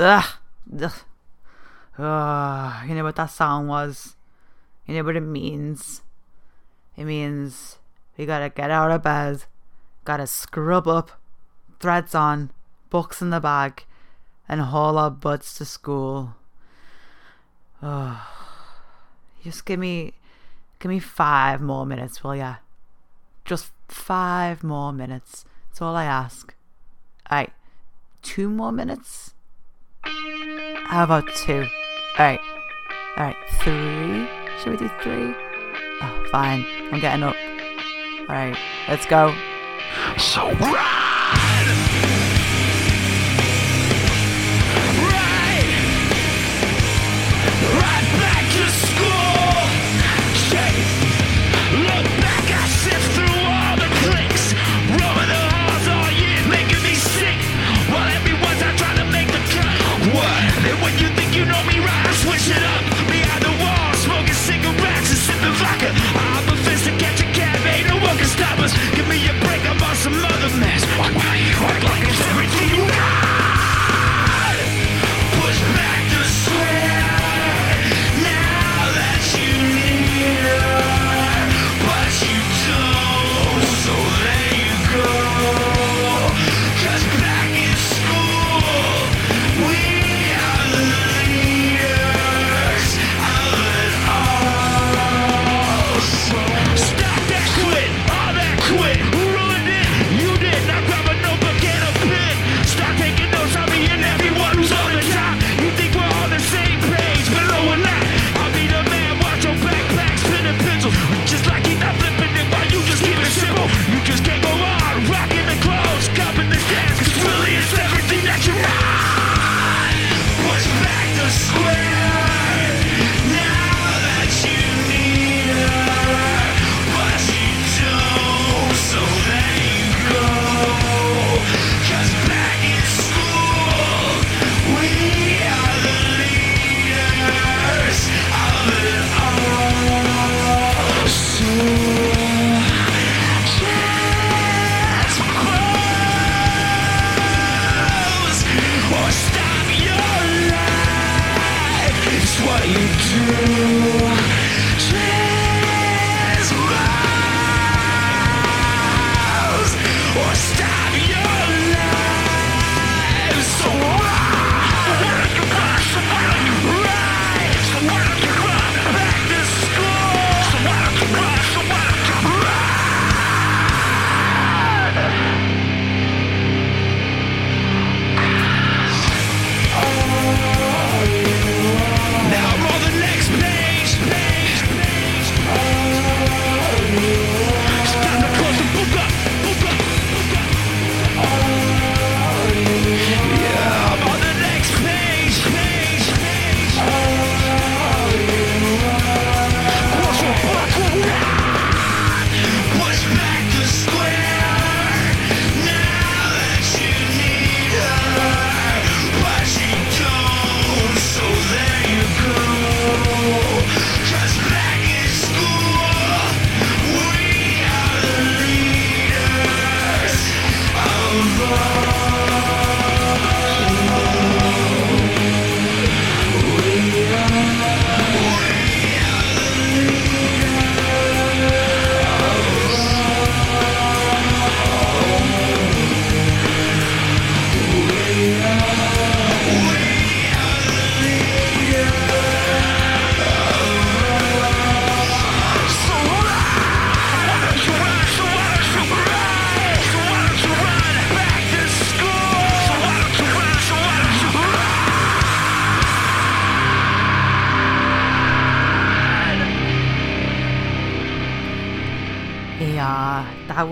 Ugh. Ugh. You know what that song was? You know what it means? It means we gotta get out of bed, gotta scrub up, threads on, books in the bag, and haul our butts to school. Ugh. Just give me, give me five more minutes, will ya? Just five more minutes. That's all I ask. Aye, two more minutes? How about two? Alright. Alright, three. Should we do three? Oh, fine. I'm getting up. Alright, let's go. So ride! some other mess. Why, why you act like it's everything you got?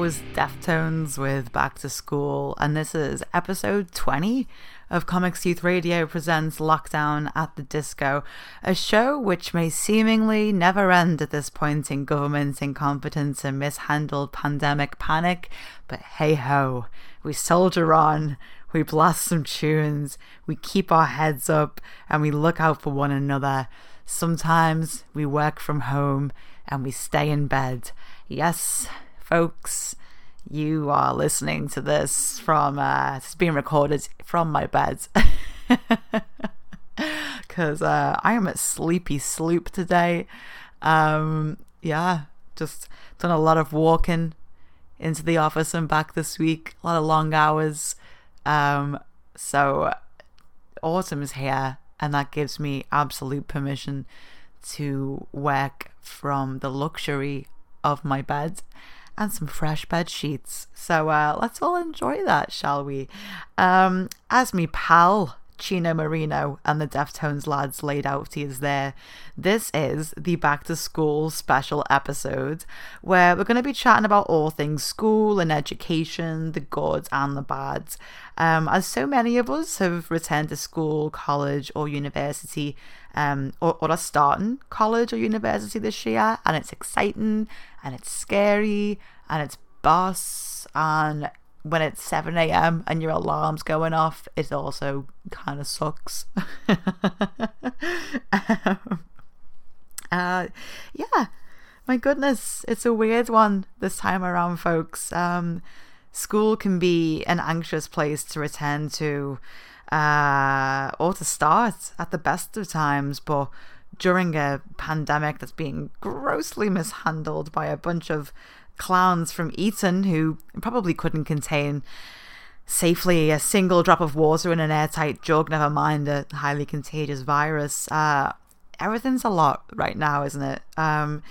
was Deftones with Back to School, and this is episode 20 of Comics Youth Radio presents Lockdown at the Disco, a show which may seemingly never end at this point in government incompetence and mishandled pandemic panic, but hey ho, we soldier on, we blast some tunes, we keep our heads up, and we look out for one another. Sometimes we work from home and we stay in bed. Yes, folks. You are listening to this from, uh, it's being recorded from my bed. Because uh, I am at Sleepy Sloop today. Um, yeah, just done a lot of walking into the office and back this week, a lot of long hours. Um, so autumn is here, and that gives me absolute permission to work from the luxury of my bed and some fresh bed sheets. So uh, let's all enjoy that, shall we? Um, as me pal Chino Moreno and the Deftones lads laid out to you there. This is the back to school special episode where we're going to be chatting about all things school and education, the goods and the bads. Um, as so many of us have returned to school, college, or university, um, or, or are starting college or university this year, and it's exciting and it's scary and it's boss and when it's 7 a.m. and your alarm's going off, it also kind of sucks. um, uh, yeah, my goodness, it's a weird one this time around, folks. Um, school can be an anxious place to return to uh, or to start at the best of times, but during a pandemic that's being grossly mishandled by a bunch of clowns from Eton who probably couldn't contain safely a single drop of water in an airtight jug, never mind a highly contagious virus. Uh, everything's a lot right now, isn't it? Um,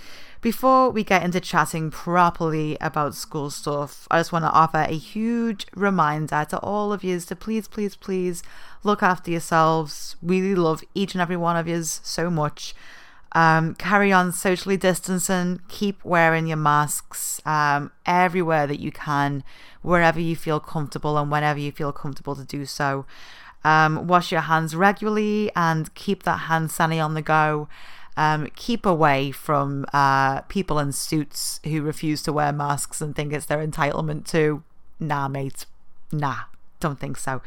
before we get into chatting properly about school stuff, I just want to offer a huge reminder to all of you to please, please, please look after yourselves. Really love each and every one of you so much. Um, carry on socially distancing, keep wearing your masks um, everywhere that you can, wherever you feel comfortable and whenever you feel comfortable to do so. Um, wash your hands regularly and keep that hand sanitizer on the go. Um, keep away from uh, people in suits who refuse to wear masks and think it's their entitlement to. Nah, mate. Nah, don't think so.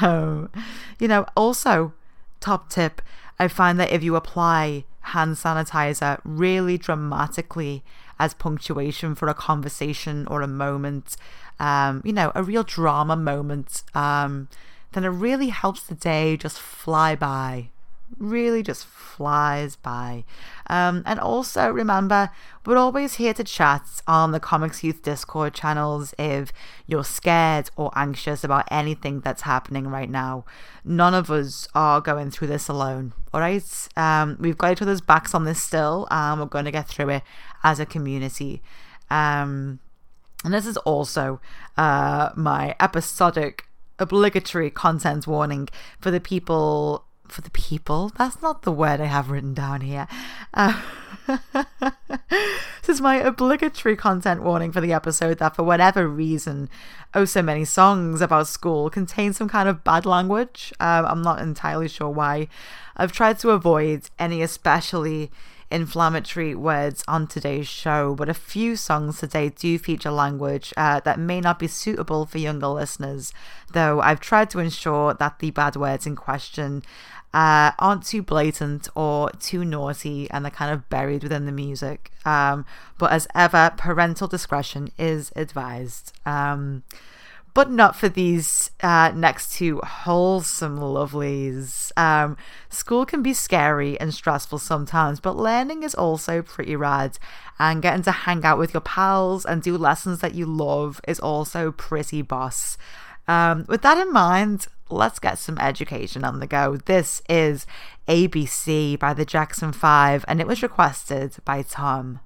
Um, you know, also, top tip I find that if you apply hand sanitizer really dramatically as punctuation for a conversation or a moment, um, you know, a real drama moment, um, then it really helps the day just fly by really just flies by. Um, and also remember, we're always here to chat on the Comics Youth Discord channels if you're scared or anxious about anything that's happening right now. None of us are going through this alone, all right? Um, we've got each other's backs on this still, and we're going to get through it as a community. Um, and this is also uh, my episodic obligatory content warning for the people for the people. That's not the word I have written down here. Uh, this is my obligatory content warning for the episode that, for whatever reason, oh, so many songs about school contain some kind of bad language. Um, I'm not entirely sure why. I've tried to avoid any especially inflammatory words on today's show, but a few songs today do feature language uh, that may not be suitable for younger listeners, though I've tried to ensure that the bad words in question uh, aren't too blatant or too naughty and they're kind of buried within the music. Um, but as ever, parental discretion is advised. Um, but not for these uh, next two wholesome lovelies. Um, school can be scary and stressful sometimes, but learning is also pretty rad. And getting to hang out with your pals and do lessons that you love is also pretty boss. Um, with that in mind, let's get some education on the go. This is ABC by the Jackson 5, and it was requested by Tom.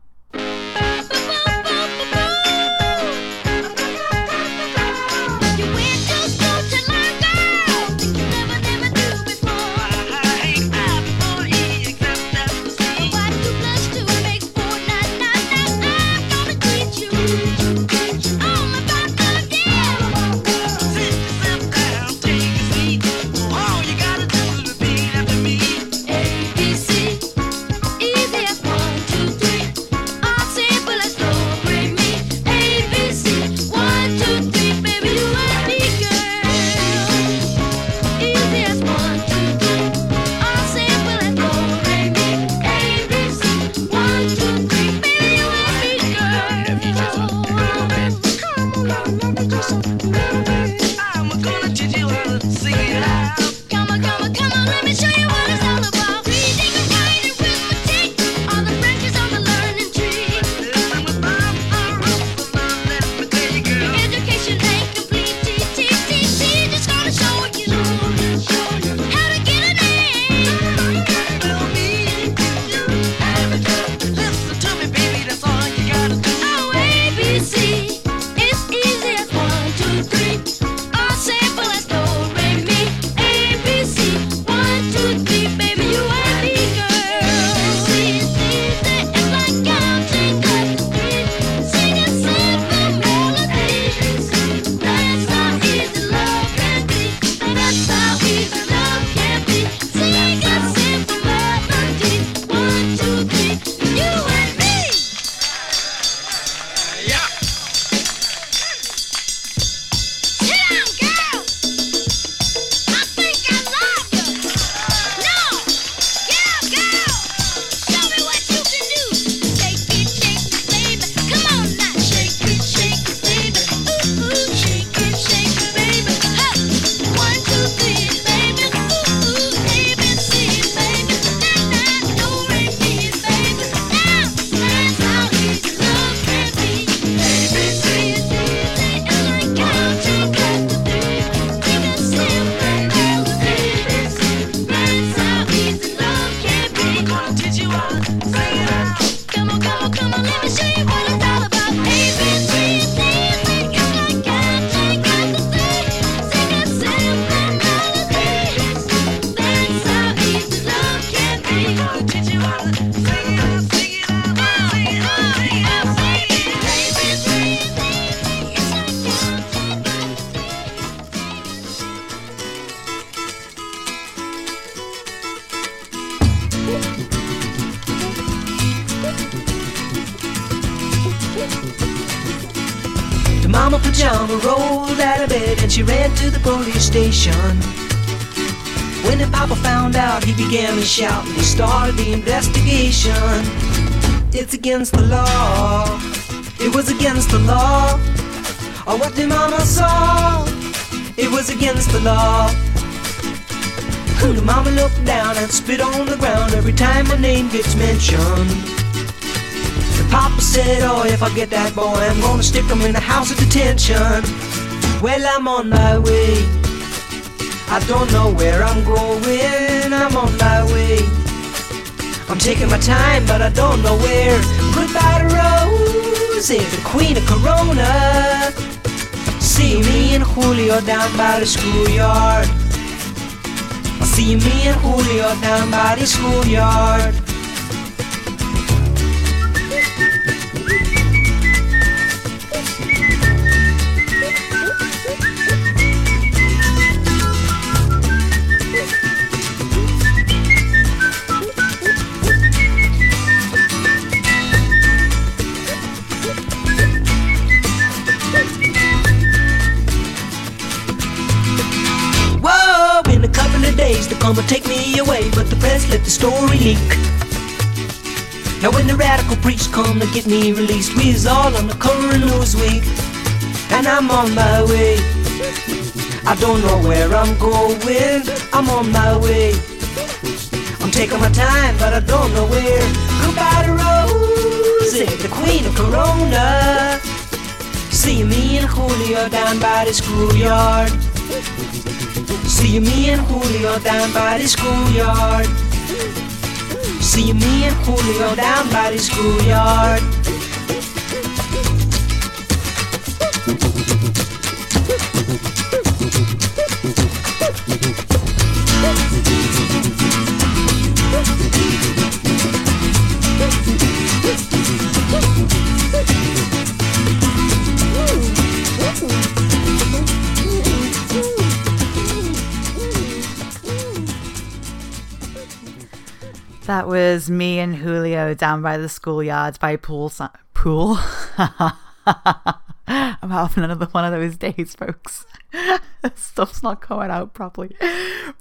The mama looked down and spit on the ground every time my name gets mentioned. The papa said, Oh, if I get that boy, I'm gonna stick him in the house of detention. Well, I'm on my way. I don't know where I'm going. I'm on my way. I'm taking my time, but I don't know where. Goodbye to Rose, the queen of Corona. See me and Julio down by the schoolyard. See me and Julio. down they're gonna take me away, but the press let the story leak. Now when the radical priests come to get me released, we's all on the cover of Newsweek, and I'm on my way. I don't know where I'm going, I'm on my way. I'm taking my time, but I don't know where. Goodbye to Rosie, the queen of Corona. See me and Julio down by the schoolyard. See me and Julio down by the schoolyard. See me and Julio down by the schoolyard. Was me and Julio down by the schoolyards by pool. Si- pool. I'm having another one of those days, folks. Stuff's not going out properly.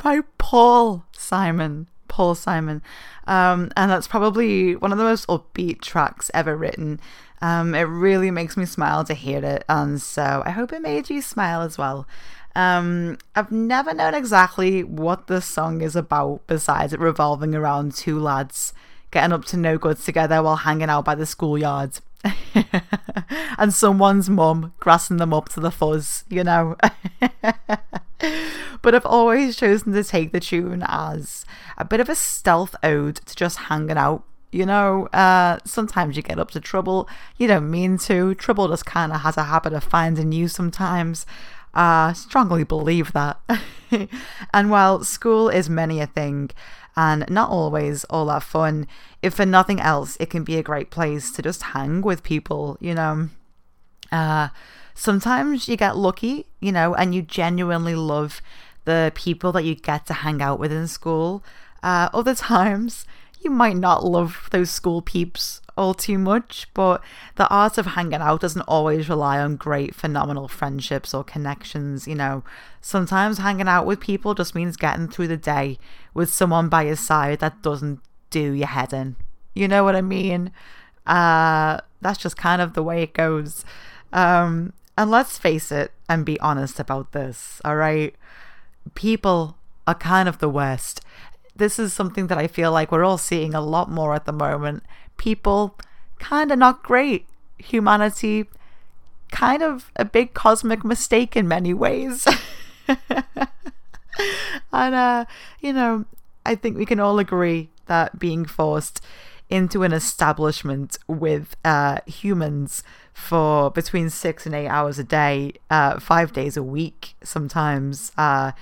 By Paul Simon. Paul Simon. Um, and that's probably one of the most upbeat tracks ever written. Um, it really makes me smile to hear it, and so I hope it made you smile as well. Um, I've never known exactly what the song is about besides it revolving around two lads getting up to no good together while hanging out by the schoolyard. and someone's mum grassing them up to the fuzz, you know. but I've always chosen to take the tune as a bit of a stealth ode to just hanging out. You know, uh, sometimes you get up to trouble. You don't mean to. Trouble just kind of has a habit of finding you sometimes. I strongly believe that. and while school is many a thing and not always all that fun, if for nothing else, it can be a great place to just hang with people, you know. Uh, sometimes you get lucky, you know, and you genuinely love the people that you get to hang out with in school. Uh, other times, you might not love those school peeps all too much, but the art of hanging out doesn't always rely on great, phenomenal friendships or connections. You know, sometimes hanging out with people just means getting through the day with someone by your side that doesn't do your head in. You know what I mean? Uh, that's just kind of the way it goes. Um, and let's face it and be honest about this, all right? People are kind of the worst. This is something that I feel like we're all seeing a lot more at the moment. People kind of not great. Humanity kind of a big cosmic mistake in many ways. and uh, you know, I think we can all agree that being forced into an establishment with uh, humans for between six and eight hours a day, uh, five days a week, sometimes uh,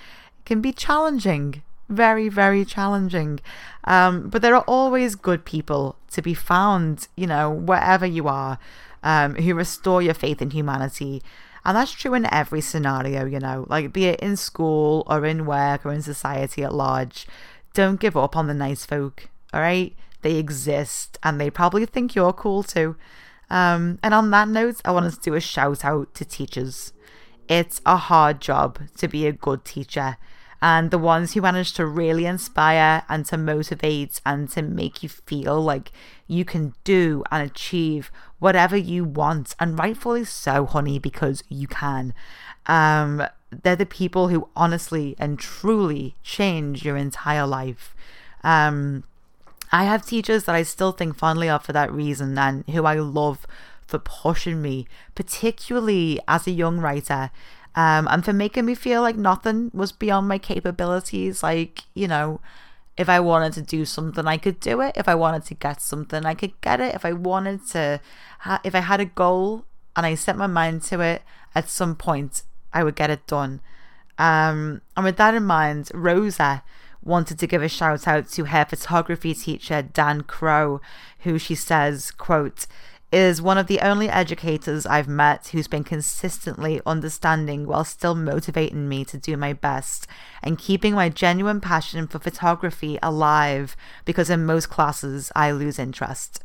can be challenging. Very, very challenging. Um, but there are always good people to be found, you know, wherever you are, um, who restore your faith in humanity. And that's true in every scenario, you know, like be it in school or in work or in society at large. Don't give up on the nice folk, all right? They exist and they probably think you're cool too. Um, and on that note, I wanted to do a shout out to teachers. It's a hard job to be a good teacher. And the ones who manage to really inspire and to motivate and to make you feel like you can do and achieve whatever you want, and rightfully so, honey, because you can. Um, they're the people who honestly and truly change your entire life. Um, I have teachers that I still think fondly of for that reason and who I love for pushing me, particularly as a young writer, um, and for making me feel like nothing was beyond my capabilities. Like, you know, if I wanted to do something, I could do it. If I wanted to get something, I could get it. If I wanted to, ha- if I had a goal and I set my mind to it, at some point I would get it done. Um, and with that in mind, Rosa wanted to give a shout out to her photography teacher Dan Crow, who she says, quote, is one of the only educators I've met who's been consistently understanding while still motivating me to do my best and keeping my genuine passion for photography alive because in most classes I lose interest.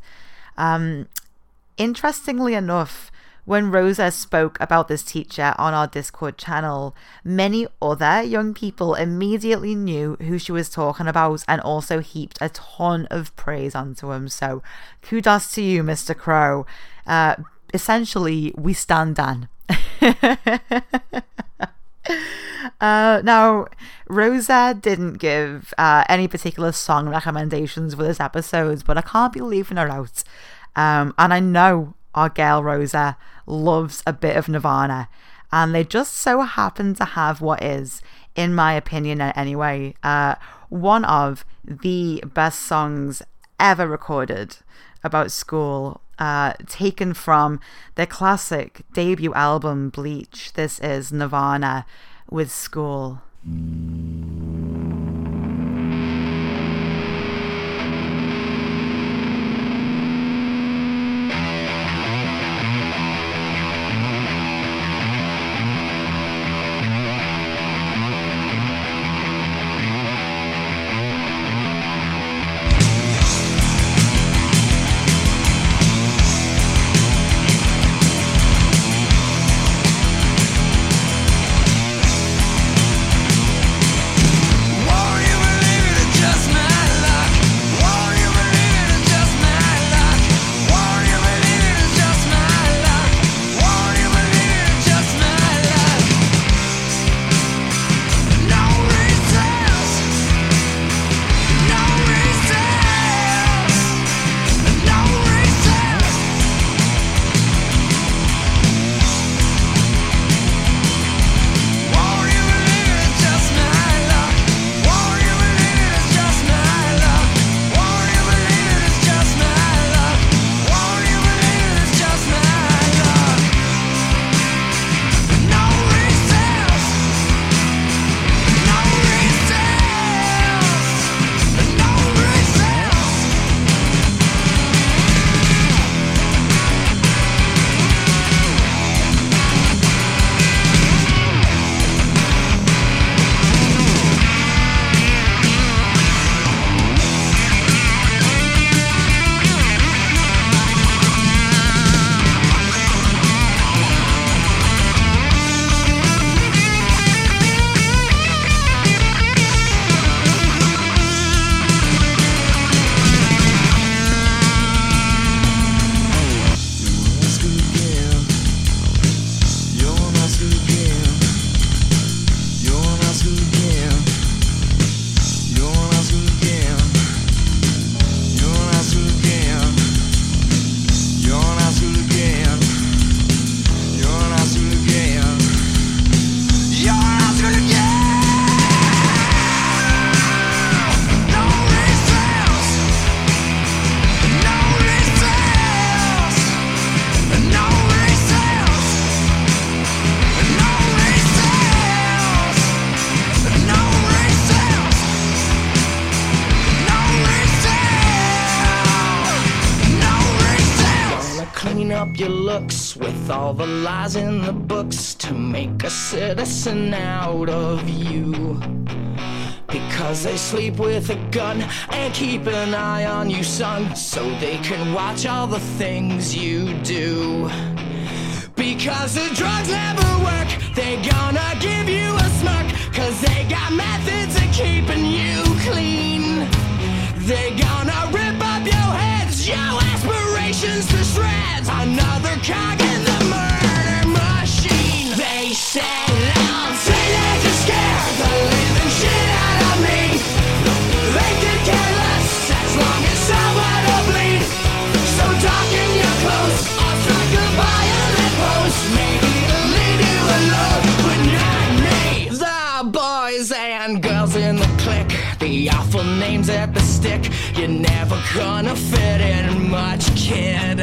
Um, interestingly enough, when Rosa spoke about this teacher on our Discord channel, many other young people immediately knew who she was talking about and also heaped a ton of praise onto him. So kudos to you, Mr. Crow. Uh, essentially, we stand Dan. Uh, now, Rosa didn't give uh, any particular song recommendations for this episode, but I can't be leaving her out. Um, and I know our girl Rosa loves a bit of Nirvana, and they just so happen to have what is, in my opinion anyway, uh, one of the best songs ever recorded about school, uh, taken from their classic debut album Bleach. This is Nirvana with School. Nirvana citizen out of you. Because they sleep with a gun and keep an eye on you, son, so they can watch all the things you do. Because the drugs never work, they gonna give you a smirk. Cause they got methods of keeping you clean. They gonna rip up your heads, your aspirations to shreds. Another cog in the stick. You're never gonna fit in much, kid.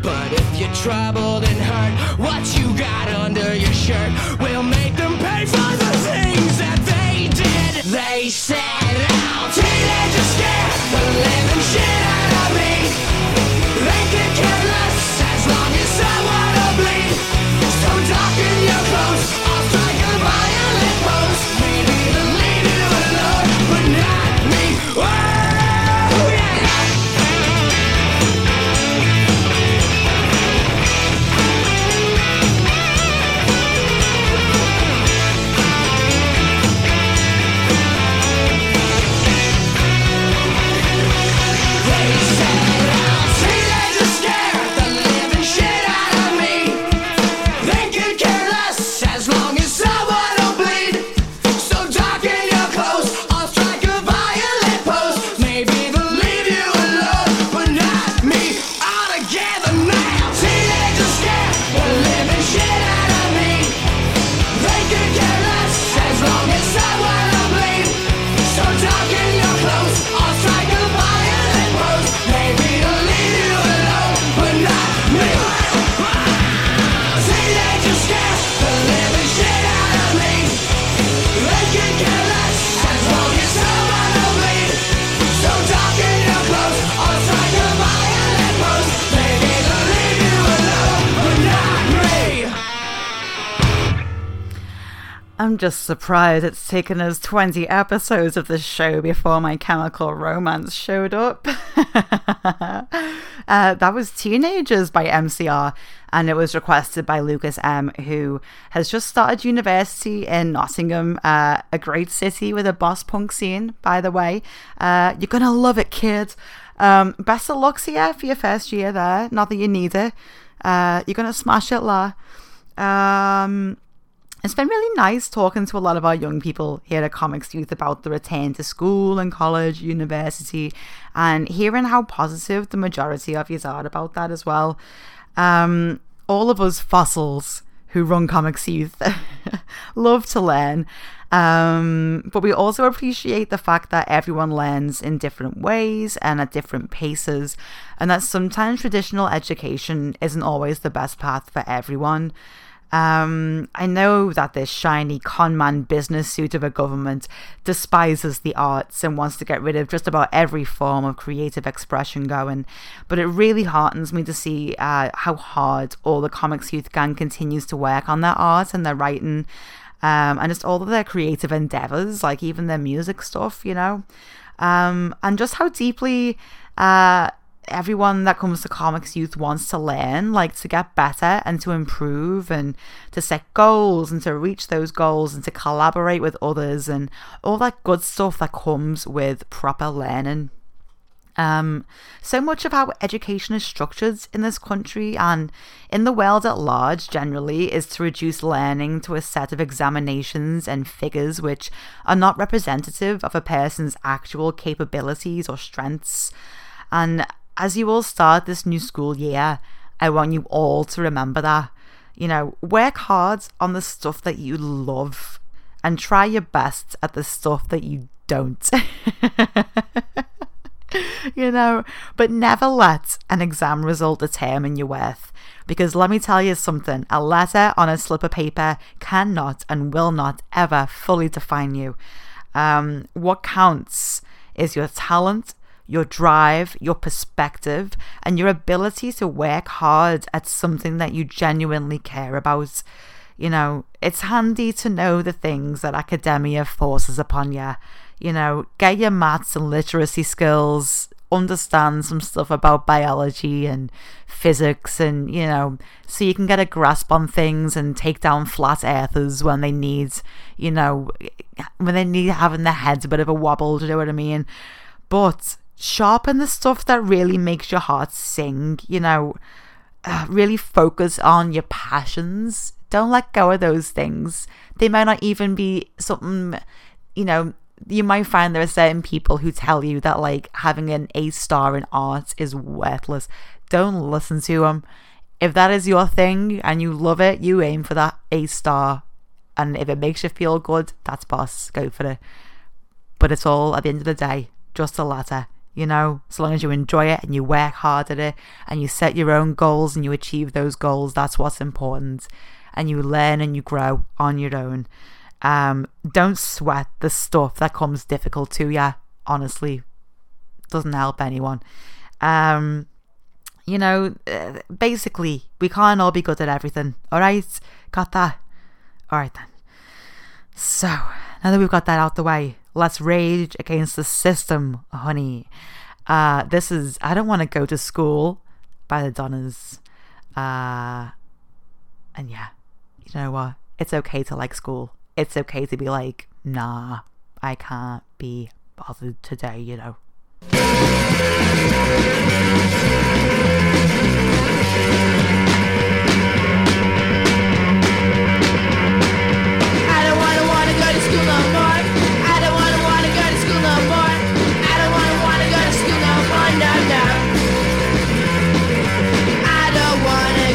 But if you're troubled and hurt, what you got under your shirt will make them pay for the things that they did. They set Just surprised it's taken us 20 episodes of the show before My Chemical Romance showed up. uh, that was Teenagers by MCR, and it was requested by Lucas M., who has just started university in Nottingham, uh, a great city with a boss punk scene, by the way. Uh, you're gonna love it, kid. Um, best of luck to you for your first year there. Not that you need it. Uh, you're gonna smash it, la. Um, it's been really nice talking to a lot of our young people here at Comics Youth about the return to school and college, university, and hearing how positive the majority of you are about that as well. Um, all of us fossils who run Comics Youth love to learn, um, but we also appreciate the fact that everyone learns in different ways and at different paces, and that sometimes traditional education isn't always the best path for everyone. Um, I know that this shiny conman business suit of a government despises the arts and wants to get rid of just about every form of creative expression going, but it really heartens me to see uh, how hard all the Comics Youth Gang continues to work on their art and their writing, um, and just all of their creative endeavors, like even their music stuff, you know, um, and just how deeply. Uh, everyone that comes to comics youth wants to learn like to get better and to improve and to set goals and to reach those goals and to collaborate with others and all that good stuff that comes with proper learning um, so much of how education is structured in this country and in the world at large generally is to reduce learning to a set of examinations and figures which are not representative of a person's actual capabilities or strengths. And as you all start this new school year, I want you all to remember that. You know, work hard on the stuff that you love and try your best at the stuff that you don't. you know, but never let an exam result determine your worth. Because let me tell you something a letter on a slip of paper cannot and will not ever fully define you. Um, what counts is your talent, your drive, your perspective, and your ability to work hard at something that you genuinely care about. You know, it's handy to know the things that academia forces upon you. You know, get your maths and literacy skills, understand some stuff about biology and physics, and, you know, so you can get a grasp on things and take down flat earthers when they need, you know, when they need having their heads a bit of a wobble, do you know what I mean? But sharpen the stuff that really makes your heart sing, you know, uh, really focus on your passions. Don't let go of those things. They might not even be something, you know, you might find there are certain people who tell you that like having an A star in art is worthless. Don't listen to them. If that is your thing and you love it, you aim for that A star. And if it makes you feel good, that's boss. Go for it. But it's all at the end of the day, just a ladder. You know, as long as you enjoy it and you work hard at it and you set your own goals and you achieve those goals, that's what's important. And you learn and you grow on your own. Um, don't sweat the stuff that comes difficult to you. Honestly, doesn't help anyone. Um, you know, uh, basically, we can't all be good at everything. All right, got that. All right then. So now that we've got that out the way, let's rage against the system, honey. Uh, this is I don't want to go to school by the Donnas. Uh, and yeah, you know what? It's okay to like school. It's okay to be like, nah, I can't be bothered today, you know. I don't wanna wanna go to school no more.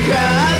Wanna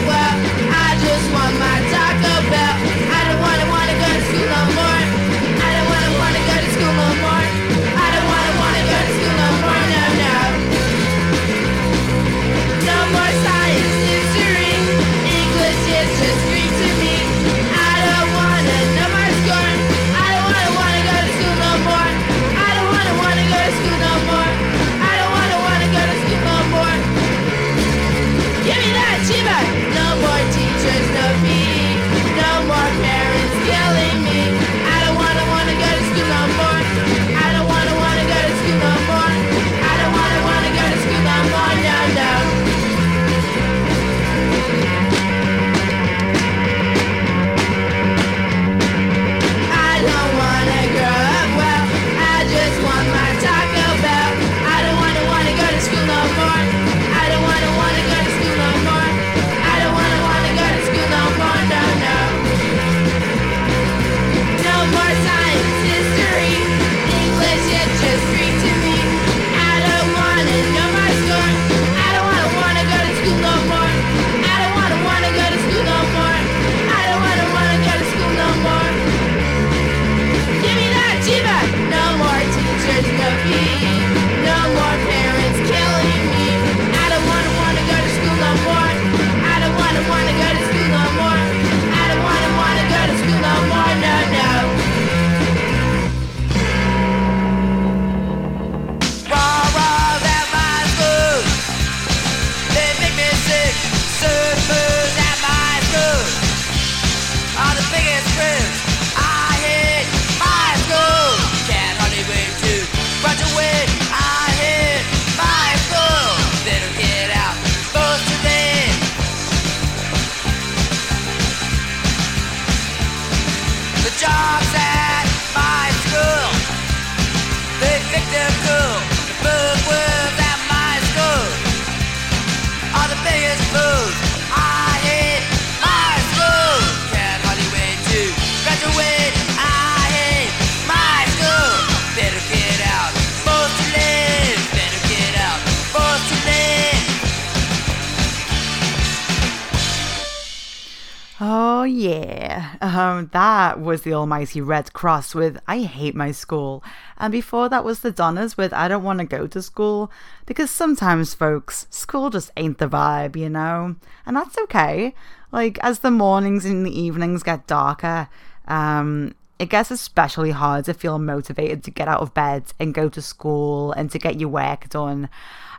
that was the almighty Redd Kross with I hate my school. And before that was the Donnas with I don't want to go to school because sometimes folks, school just ain't the vibe, you know. And that's okay. Like as the mornings and the evenings get darker, um it gets especially hard to feel motivated to get out of bed and go to school and to get your work done.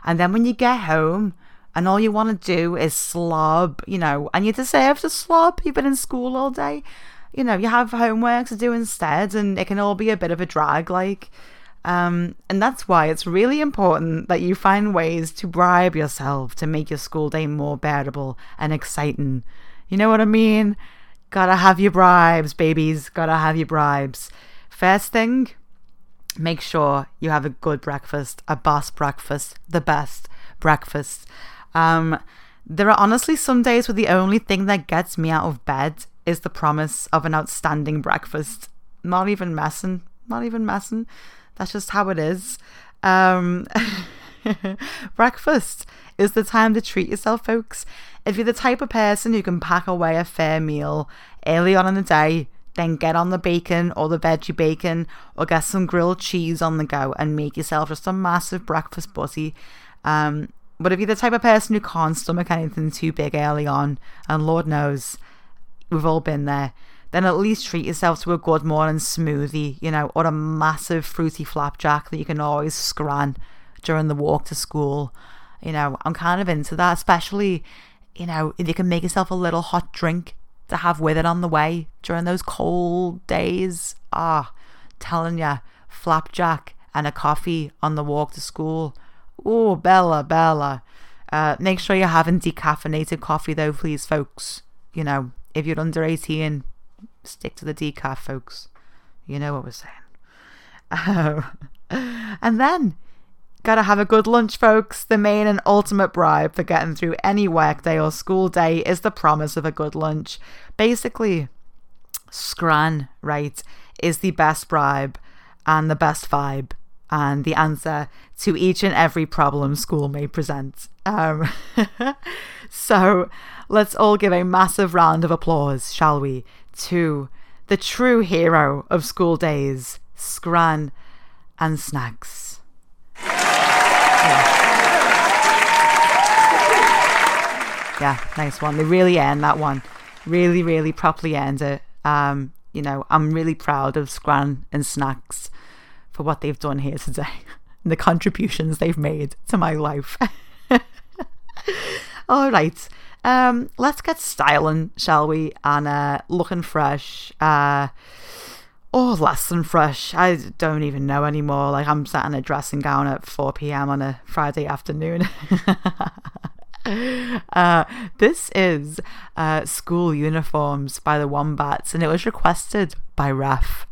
And then when you get home and all you want to do is slob, you know, and you deserve to slob, you've been in school all day, you know, you have homework to do instead, and it can all be a bit of a drag, like. Um, and that's why it's really important that you find ways to bribe yourself to make your school day more bearable and exciting. You know what I mean? Gotta have your bribes, babies. Gotta have your bribes. First thing, make sure you have a good breakfast, a boss breakfast, the best breakfast. Um, there are honestly some days where the only thing that gets me out of bed is the promise of an outstanding breakfast. Not even messing, not even messing. That's just how it is. Um, breakfast is the time to treat yourself, folks. If you're the type of person who can pack away a fair meal early on in the day, then get on the bacon or the veggie bacon or get some grilled cheese on the go and make yourself just a massive breakfast butty. Um, but if you're the type of person who can't stomach anything too big early on, and Lord knows, we've all been there, then at least treat yourself to a good morning smoothie, you know, or a massive fruity flapjack that you can always scran during the walk to school. You know, I'm kind of into that, especially, you know, if you can make yourself a little hot drink to have with it on the way during those cold days. Ah, telling ya, flapjack and a coffee on the walk to school. Oh, Bella, Bella. Uh, make sure you're having decaffeinated coffee though, please, folks. You know, if you're under 18, stick to the decaf, folks. You know what we're saying. And then, gotta have a good lunch, folks. The main and ultimate bribe for getting through any workday or school day is the promise of a good lunch. Basically, scran, right, is the best bribe and the best vibe and the answer to each and every problem school may present. Um, so let's all give a massive round of applause, shall we, to the true hero of school days, Scran and Snacks. Yeah, nice one. They really earned that one. Really, really properly earned it. Um, you know, I'm really proud of Scran and Snacks for what they've done here today and the contributions they've made to my life. All right. Um, let's get styling, shall we? And uh, looking fresh. Uh, or less than fresh. I don't even know anymore. Like I'm sat in a dressing gown at 4 p.m. on a Friday afternoon. uh, this is uh, School Uniforms by the Wombats, and it was requested by Raf.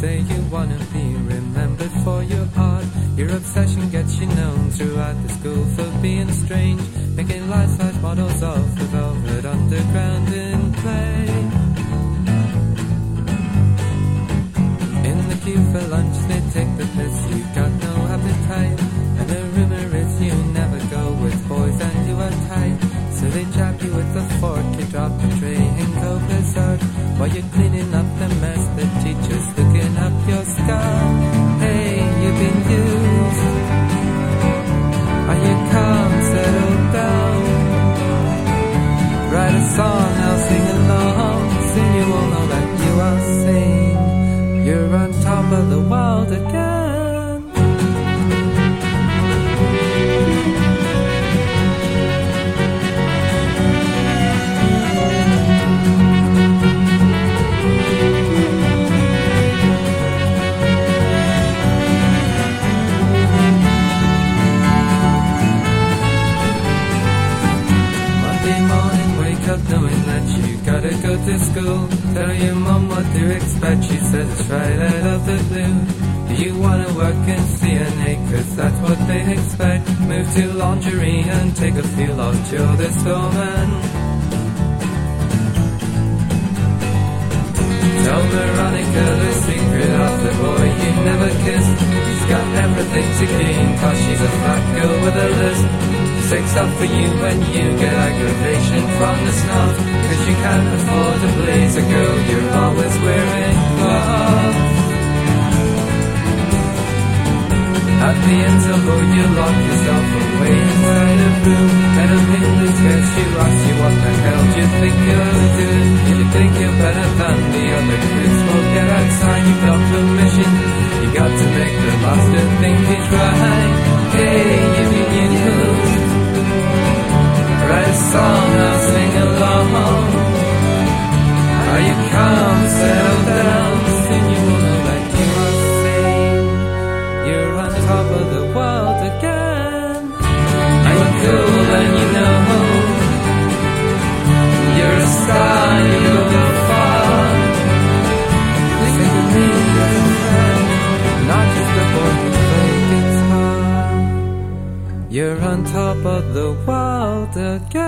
Say you to gain, cause she's a fat girl with a list. Six up for you when you get aggravation from the snuff. Cause you can't afford to blaze a girl, you're always wearing gloves. At the interval, you lock yourself away inside a room. And a English gets you asks you what the hell do you think you're doing? Do you think you're better than the other kids? Well, get outside, you've got permission. You got to make the bastard think he's right. Hey, you mean you lose? Write a song, I'll sing along. Are you calm, settle down? You're on top of the world again.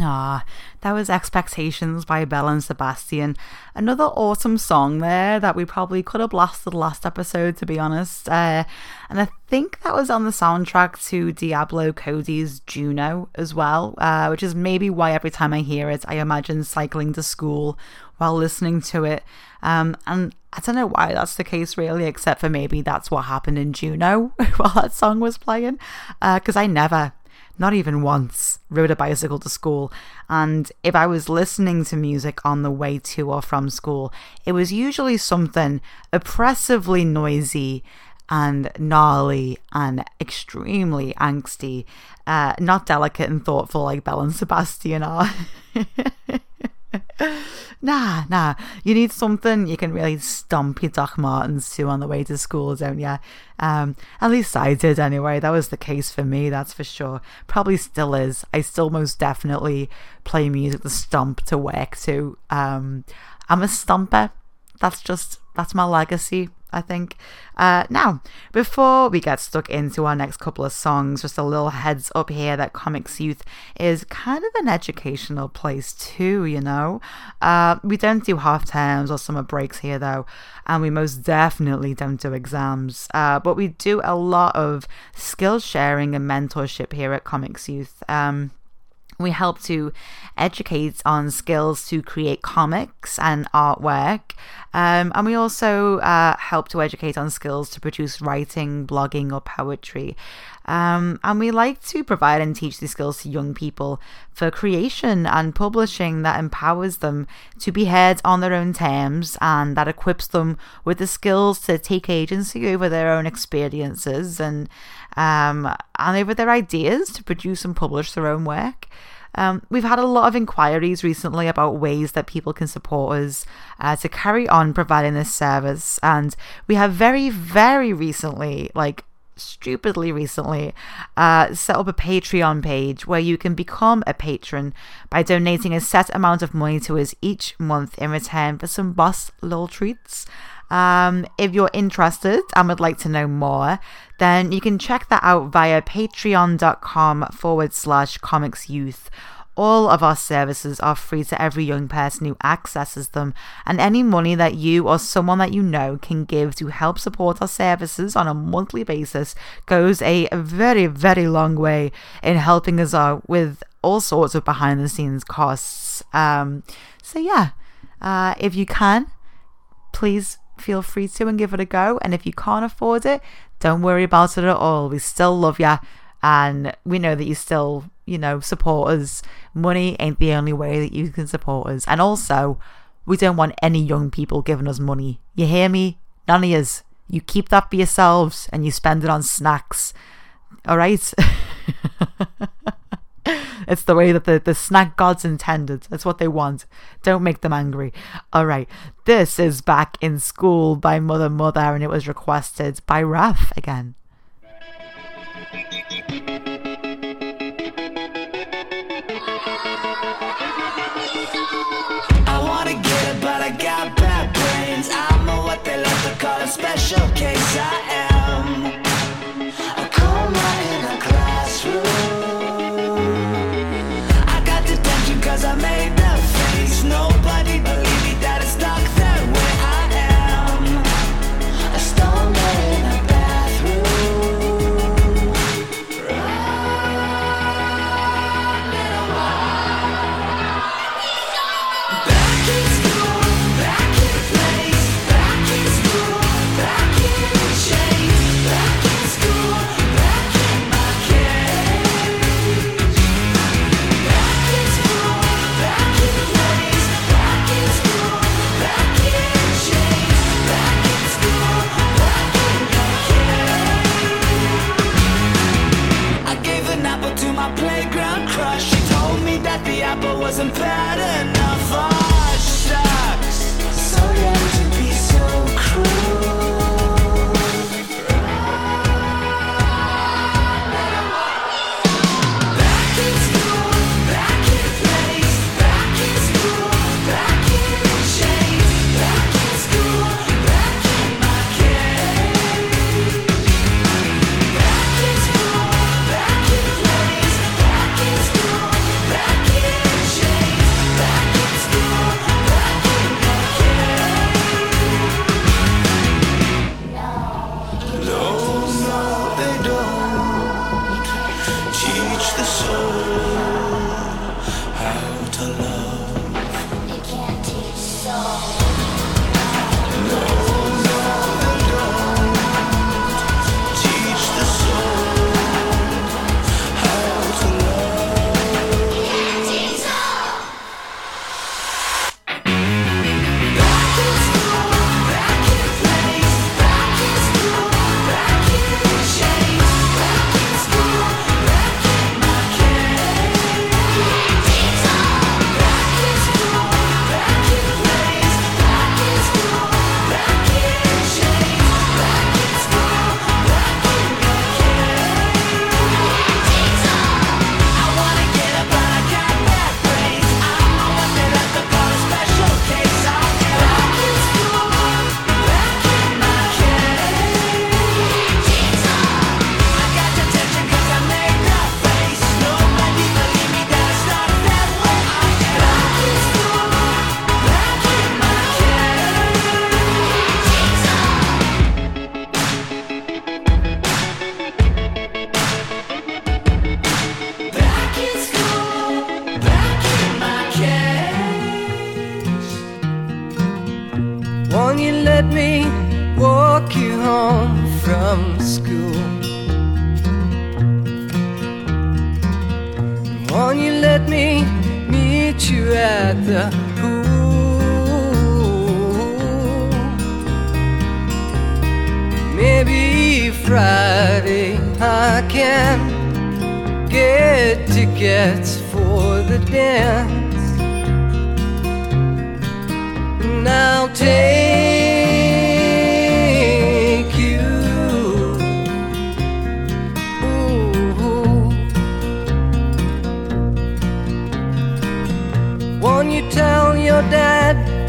Ah, that was Expectations by Belle and Sebastian. Another awesome song there that we probably could have blasted last episode, to be honest. Uh, and I think that was on the soundtrack to Diablo Cody's Juno as well, uh, which is maybe why every time I hear it, I imagine cycling to school while listening to it. Um, and I don't know why that's the case, really, except for maybe that's what happened in Juno while that song was playing. Because I never not even once, rode a bicycle to school. And if I was listening to music on the way to or from school, it was usually something oppressively noisy and gnarly and extremely angsty, uh, not delicate and thoughtful like Belle and Sebastian are. nah, nah. You need something you can really stomp your Doc Martens to on the way to school, don't you? Um, at least I did anyway. That was the case for me, that's for sure. Probably still is. I still most definitely play music to stomp to work to. Um, I'm a stomper. That's just that's my legacy. I think. Uh, now, before we get stuck into our next couple of songs, just a little heads up here that Comics Youth is kind of an educational place too, you know? Uh, we don't do half terms or summer breaks here though, and we most definitely don't do exams, uh, but we do a lot of skill sharing and mentorship here at Comics Youth. Um, we help to educate on skills to create comics and artwork. Um, and we also uh, help to educate on skills to produce writing, blogging, or poetry. Um, and we like to provide and teach these skills to young people for creation and publishing that empowers them to be heard on their own terms and that equips them with the skills to take agency over their own experiences and um, and over their ideas to produce and publish their own work. Um, we've had a lot of inquiries recently about ways that people can support us uh, to carry on providing this service, and we have very, very recently, like stupidly recently, uh, set up a Patreon page where you can become a patron by donating a set amount of money to us each month in return for some boss little treats. Um, if you're interested and would like to know more, then you can check that out via patreon.com forward slash comics youth. All of our services are free to every young person who accesses them, and any money that you or someone that you know can give to help support our services on a monthly basis goes a very, very long way in helping us out with all sorts of behind the scenes costs. Um, so, yeah, uh, if you can, please feel free to and give it a go. And if you can't afford it, don't worry about it at all. We still love you. And we know that you still, you know, support us. Money ain't the only way that you can support us. And also, we don't want any young people giving us money. You hear me? None of yous. You keep that for yourselves and you spend it on snacks. All right? It's the way that the, the snack gods intended. That's what they want. Don't make them angry. All right. This is Back in School by Mother Mother, and it was requested by Raf again. Special and.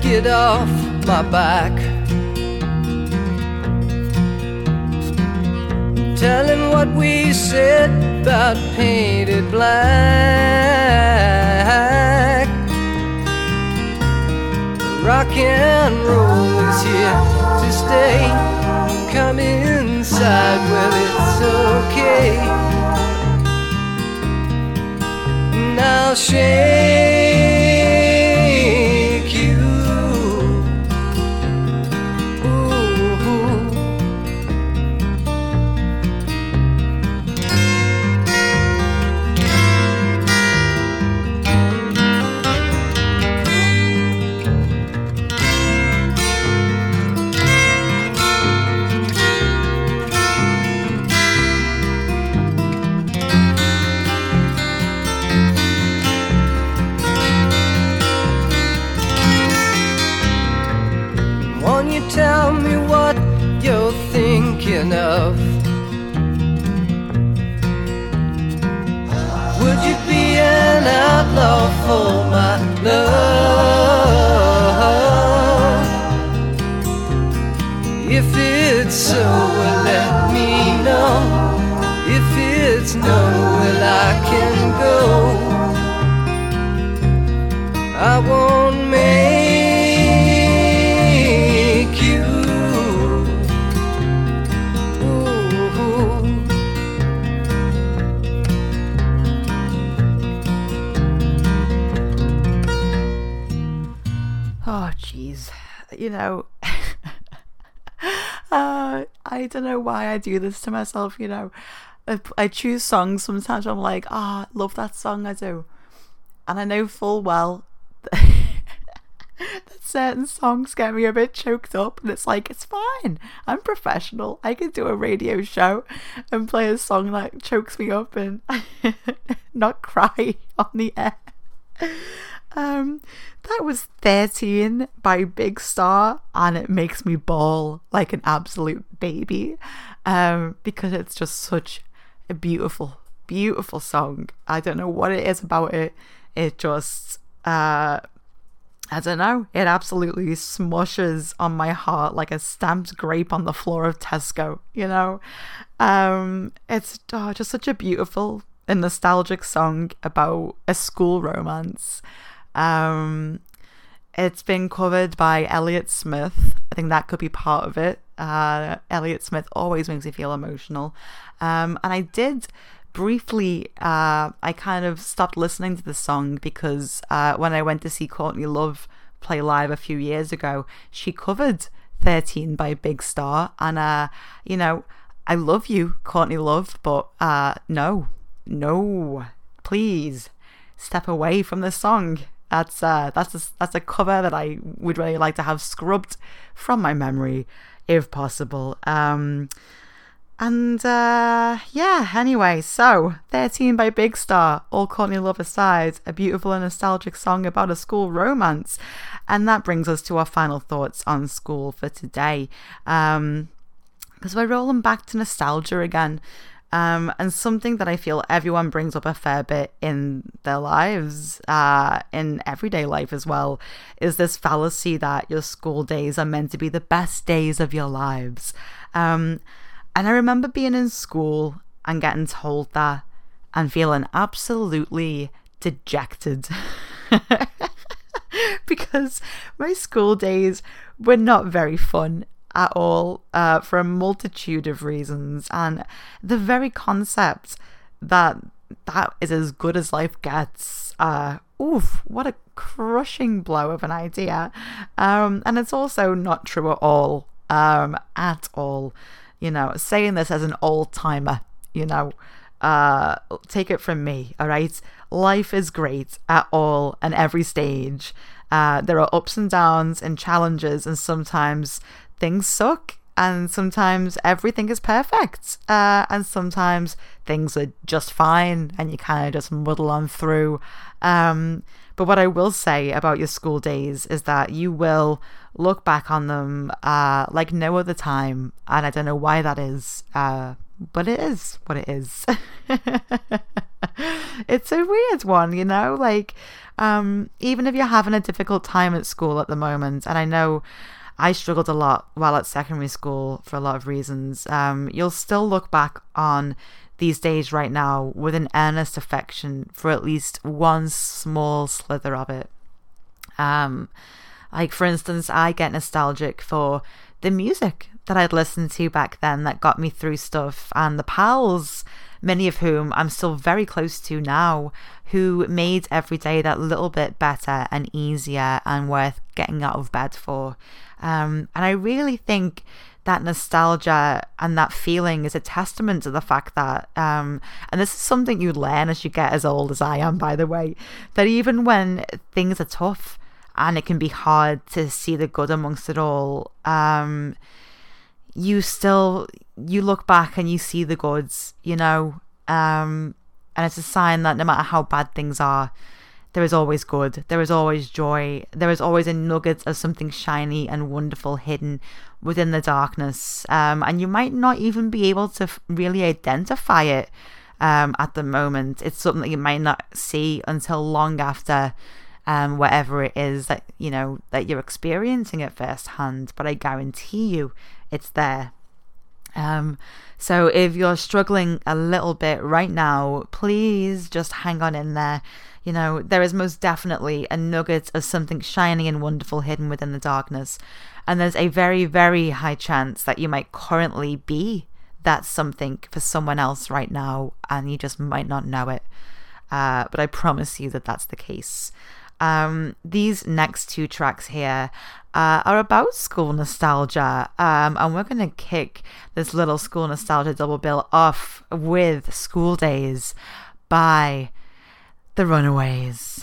Get off my back? Tell him what we said about painted black. Rock and roll is here to stay. Come inside, well, it's okay. Now shake love? Know, uh, I don't know why I do this to myself, you know. I, I choose songs sometimes I'm like, ah, love that song, I do. And I know full well that certain songs get me a bit choked up, and it's like, it's fine. I'm professional. I can do a radio show and play a song that chokes me up and not cry on the air. Um, that was 13 by Big Star, and it makes me bawl like an absolute baby um, because it's just such a beautiful, beautiful song. I don't know what it is about it. It just, uh, I don't know, it absolutely smushes on my heart like a stamped grape on the floor of Tesco, you know? Um, it's oh, just such a beautiful and nostalgic song about a school romance. Um, it's been covered by Elliott Smith. I think that could be part of it. Uh, Elliott Smith always makes me feel emotional. Um, and I did briefly, uh, I kind of stopped listening to the song because uh, when I went to see Courtney Love play live a few years ago, she covered 13 by Big Star. And, uh, you know, I love you, Courtney Love, but uh, no, no, please step away from the song. That's uh, that's a, that's a cover that I would really like to have scrubbed from my memory, if possible. Um, and uh, yeah, anyway, so 13 by Big Star, all Courtney Love aside, a beautiful and nostalgic song about a school romance. And that brings us to our final thoughts on school for today. Um, because we're rolling back to nostalgia again. Um, and something that I feel everyone brings up a fair bit in their lives, uh, in everyday life as well, is this fallacy that your school days are meant to be the best days of your lives. Um, and I remember being in school and getting told that and feeling absolutely dejected. because my school days were not very fun at all uh, for a multitude of reasons. And the very concept that that is as good as life gets, uh, oof, what a crushing blow of an idea. Um, and it's also not true at all um, at all. You know, saying this as an old timer, you know, uh, take it from me, all right? Life is great at all and every stage. Uh, there are ups and downs and challenges, and sometimes things suck, and sometimes everything is perfect, uh, and sometimes things are just fine, and you kind of just muddle on through. Um, but what I will say about your school days is that you will look back on them uh, like no other time, and I don't know why that is, uh, but it is what it is. it's a weird one, you know? Like, um, even if you're having a difficult time at school at the moment, and I know I struggled a lot while at secondary school for a lot of reasons, um, you'll still look back on these days right now with an earnest affection for at least one small slither of it. Um, like, for instance, I get nostalgic for the music that I'd listened to back then that got me through stuff, and the pals, many of whom I'm still very close to now, who made every day that little bit better and easier and worth getting out of bed for. Um, and I really think that nostalgia and that feeling is a testament to the fact that, um, and this is something you learn as you get as old as I am, by the way, that even when things are tough and it can be hard to see the good amongst it all, um, you still you look back and you see the goods, you know, um, and it's a sign that no matter how bad things are, there is always good, there is always joy, there is always a nugget of something shiny and wonderful hidden within the darkness, um, and you might not even be able to really identify it um, at the moment. It's something that you might not see until long after um, whatever it is that you know that you're experiencing it firsthand. But I guarantee you, it's there. Um, so if you're struggling a little bit right now, please just hang on in there. You know, there is most definitely a nugget of something shiny and wonderful hidden within the darkness. And there's a very, very high chance that you might currently be that something for someone else right now, and you just might not know it. Uh, but I promise you that that's the case. Um, these next two tracks here uh, are about school nostalgia, um, and we're going to kick this little school nostalgia double bill off with School Days by The Runaways.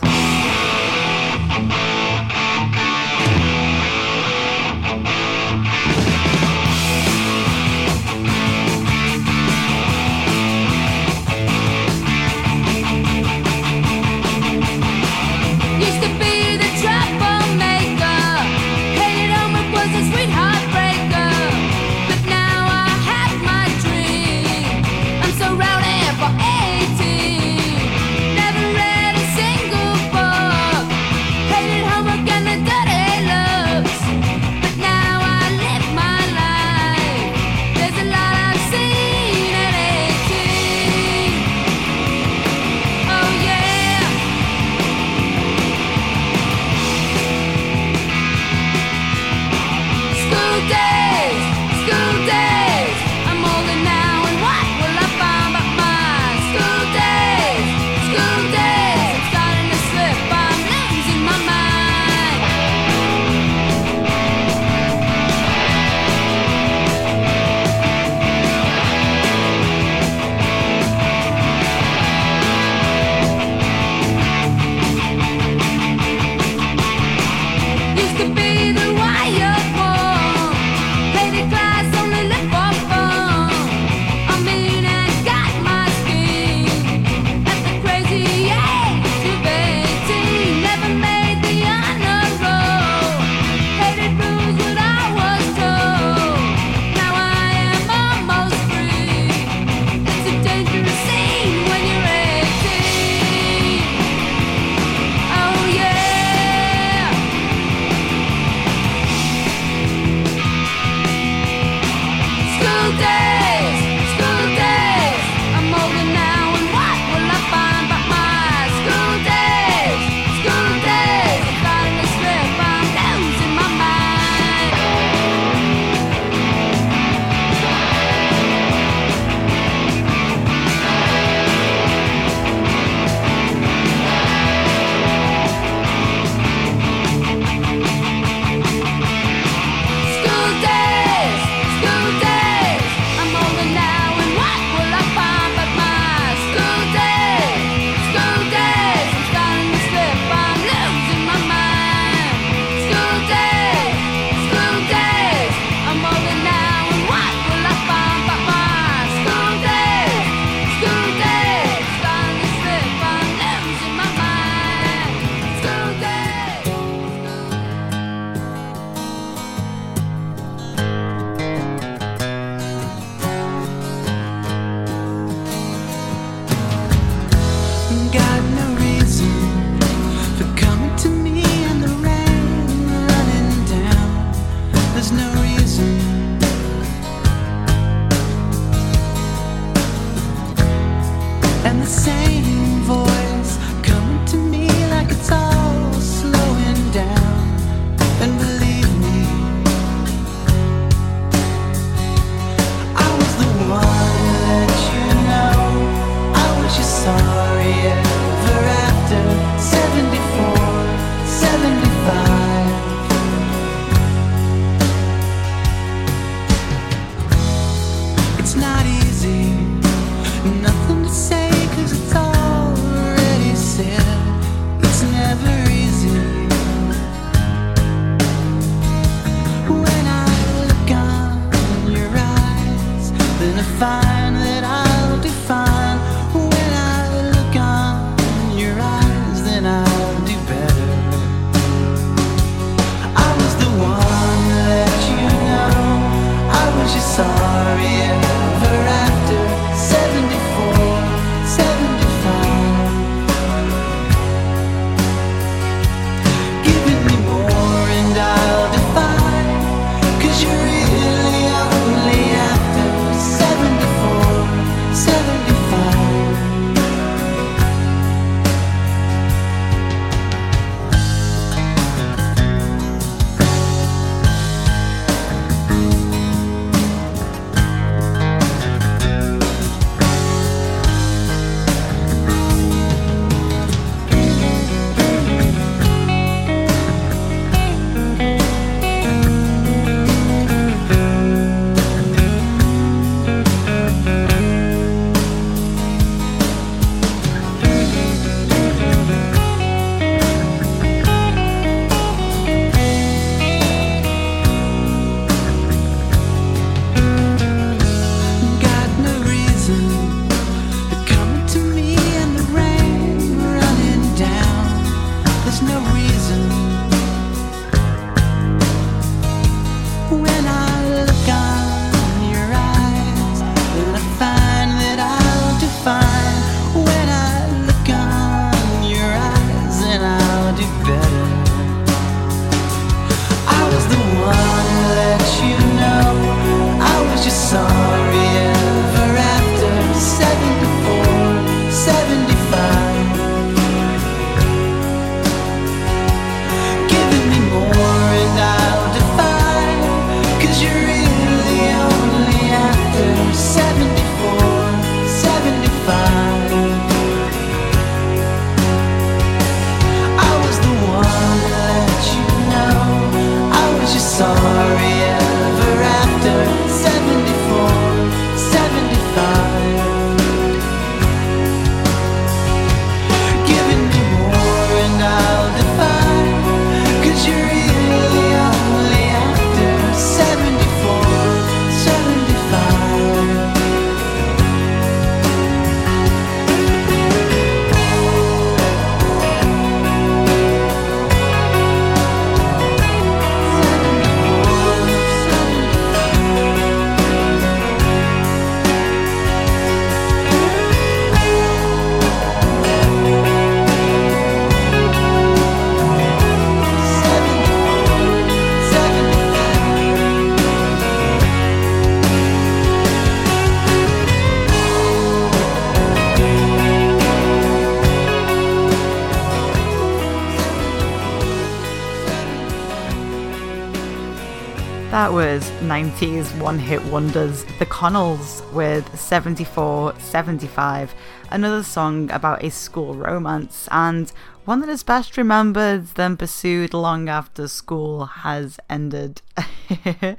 90s one hit wonders. The Connells with 74 75, another song about a school romance, and one that is best remembered then pursued long after school has ended.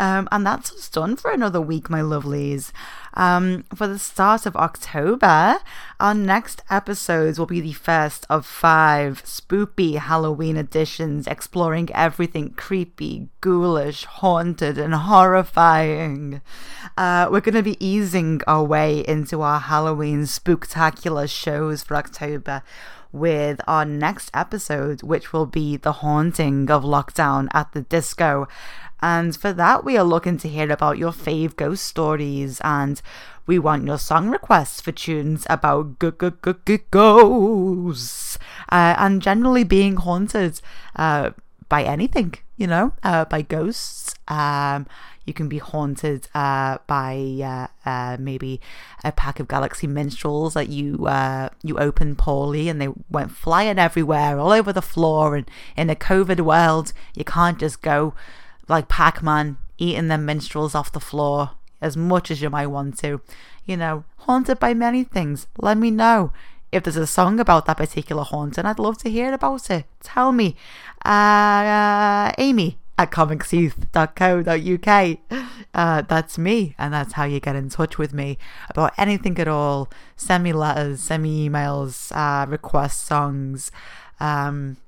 um, and that's us done for another week, my lovelies. Um, for the start of October, our next episodes will be the first of five spoopy Halloween editions exploring everything creepy, ghoulish, haunted, and horrifying. Uh, we're going to be easing our way into our Halloween spooktacular shows for October with our next episode, which will be The Haunting of Lockdown at the Disco. And for that, we are looking to hear about your fave ghost stories and we want your song requests for tunes about g- g- g- ghosts uh, and generally being haunted uh, by anything, you know, uh, by ghosts. Um, you can be haunted uh, by uh, uh, maybe a pack of galaxy minstrels that you uh, you opened poorly and they went flying everywhere, all over the floor. And in a COVID world, you can't just go like Pac-Man eating them minstrels off the floor as much as you might want to. You know, haunted by many things. Let me know if there's a song about that particular haunting. I'd love to hear about it. Tell me. Uh, Amy at comicsheath.co.uk. Uh, that's me, and that's how you get in touch with me about anything at all. Send me letters, send me emails, uh, request songs. Um,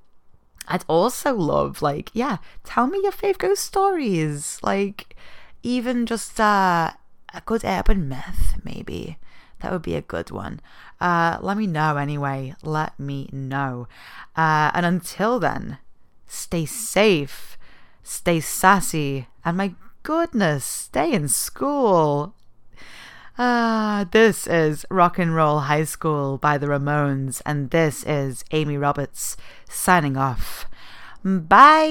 I'd also love, like, yeah, tell me your fave ghost stories. Like, even just uh, a good urban myth, maybe. That would be a good one. Uh, let me know anyway. Let me know. Uh, and until then, stay safe, stay sassy, and my goodness, stay in school. Ah, this is Rock and Roll High School by the Ramones, and this is Amy Roberts signing off. Bye.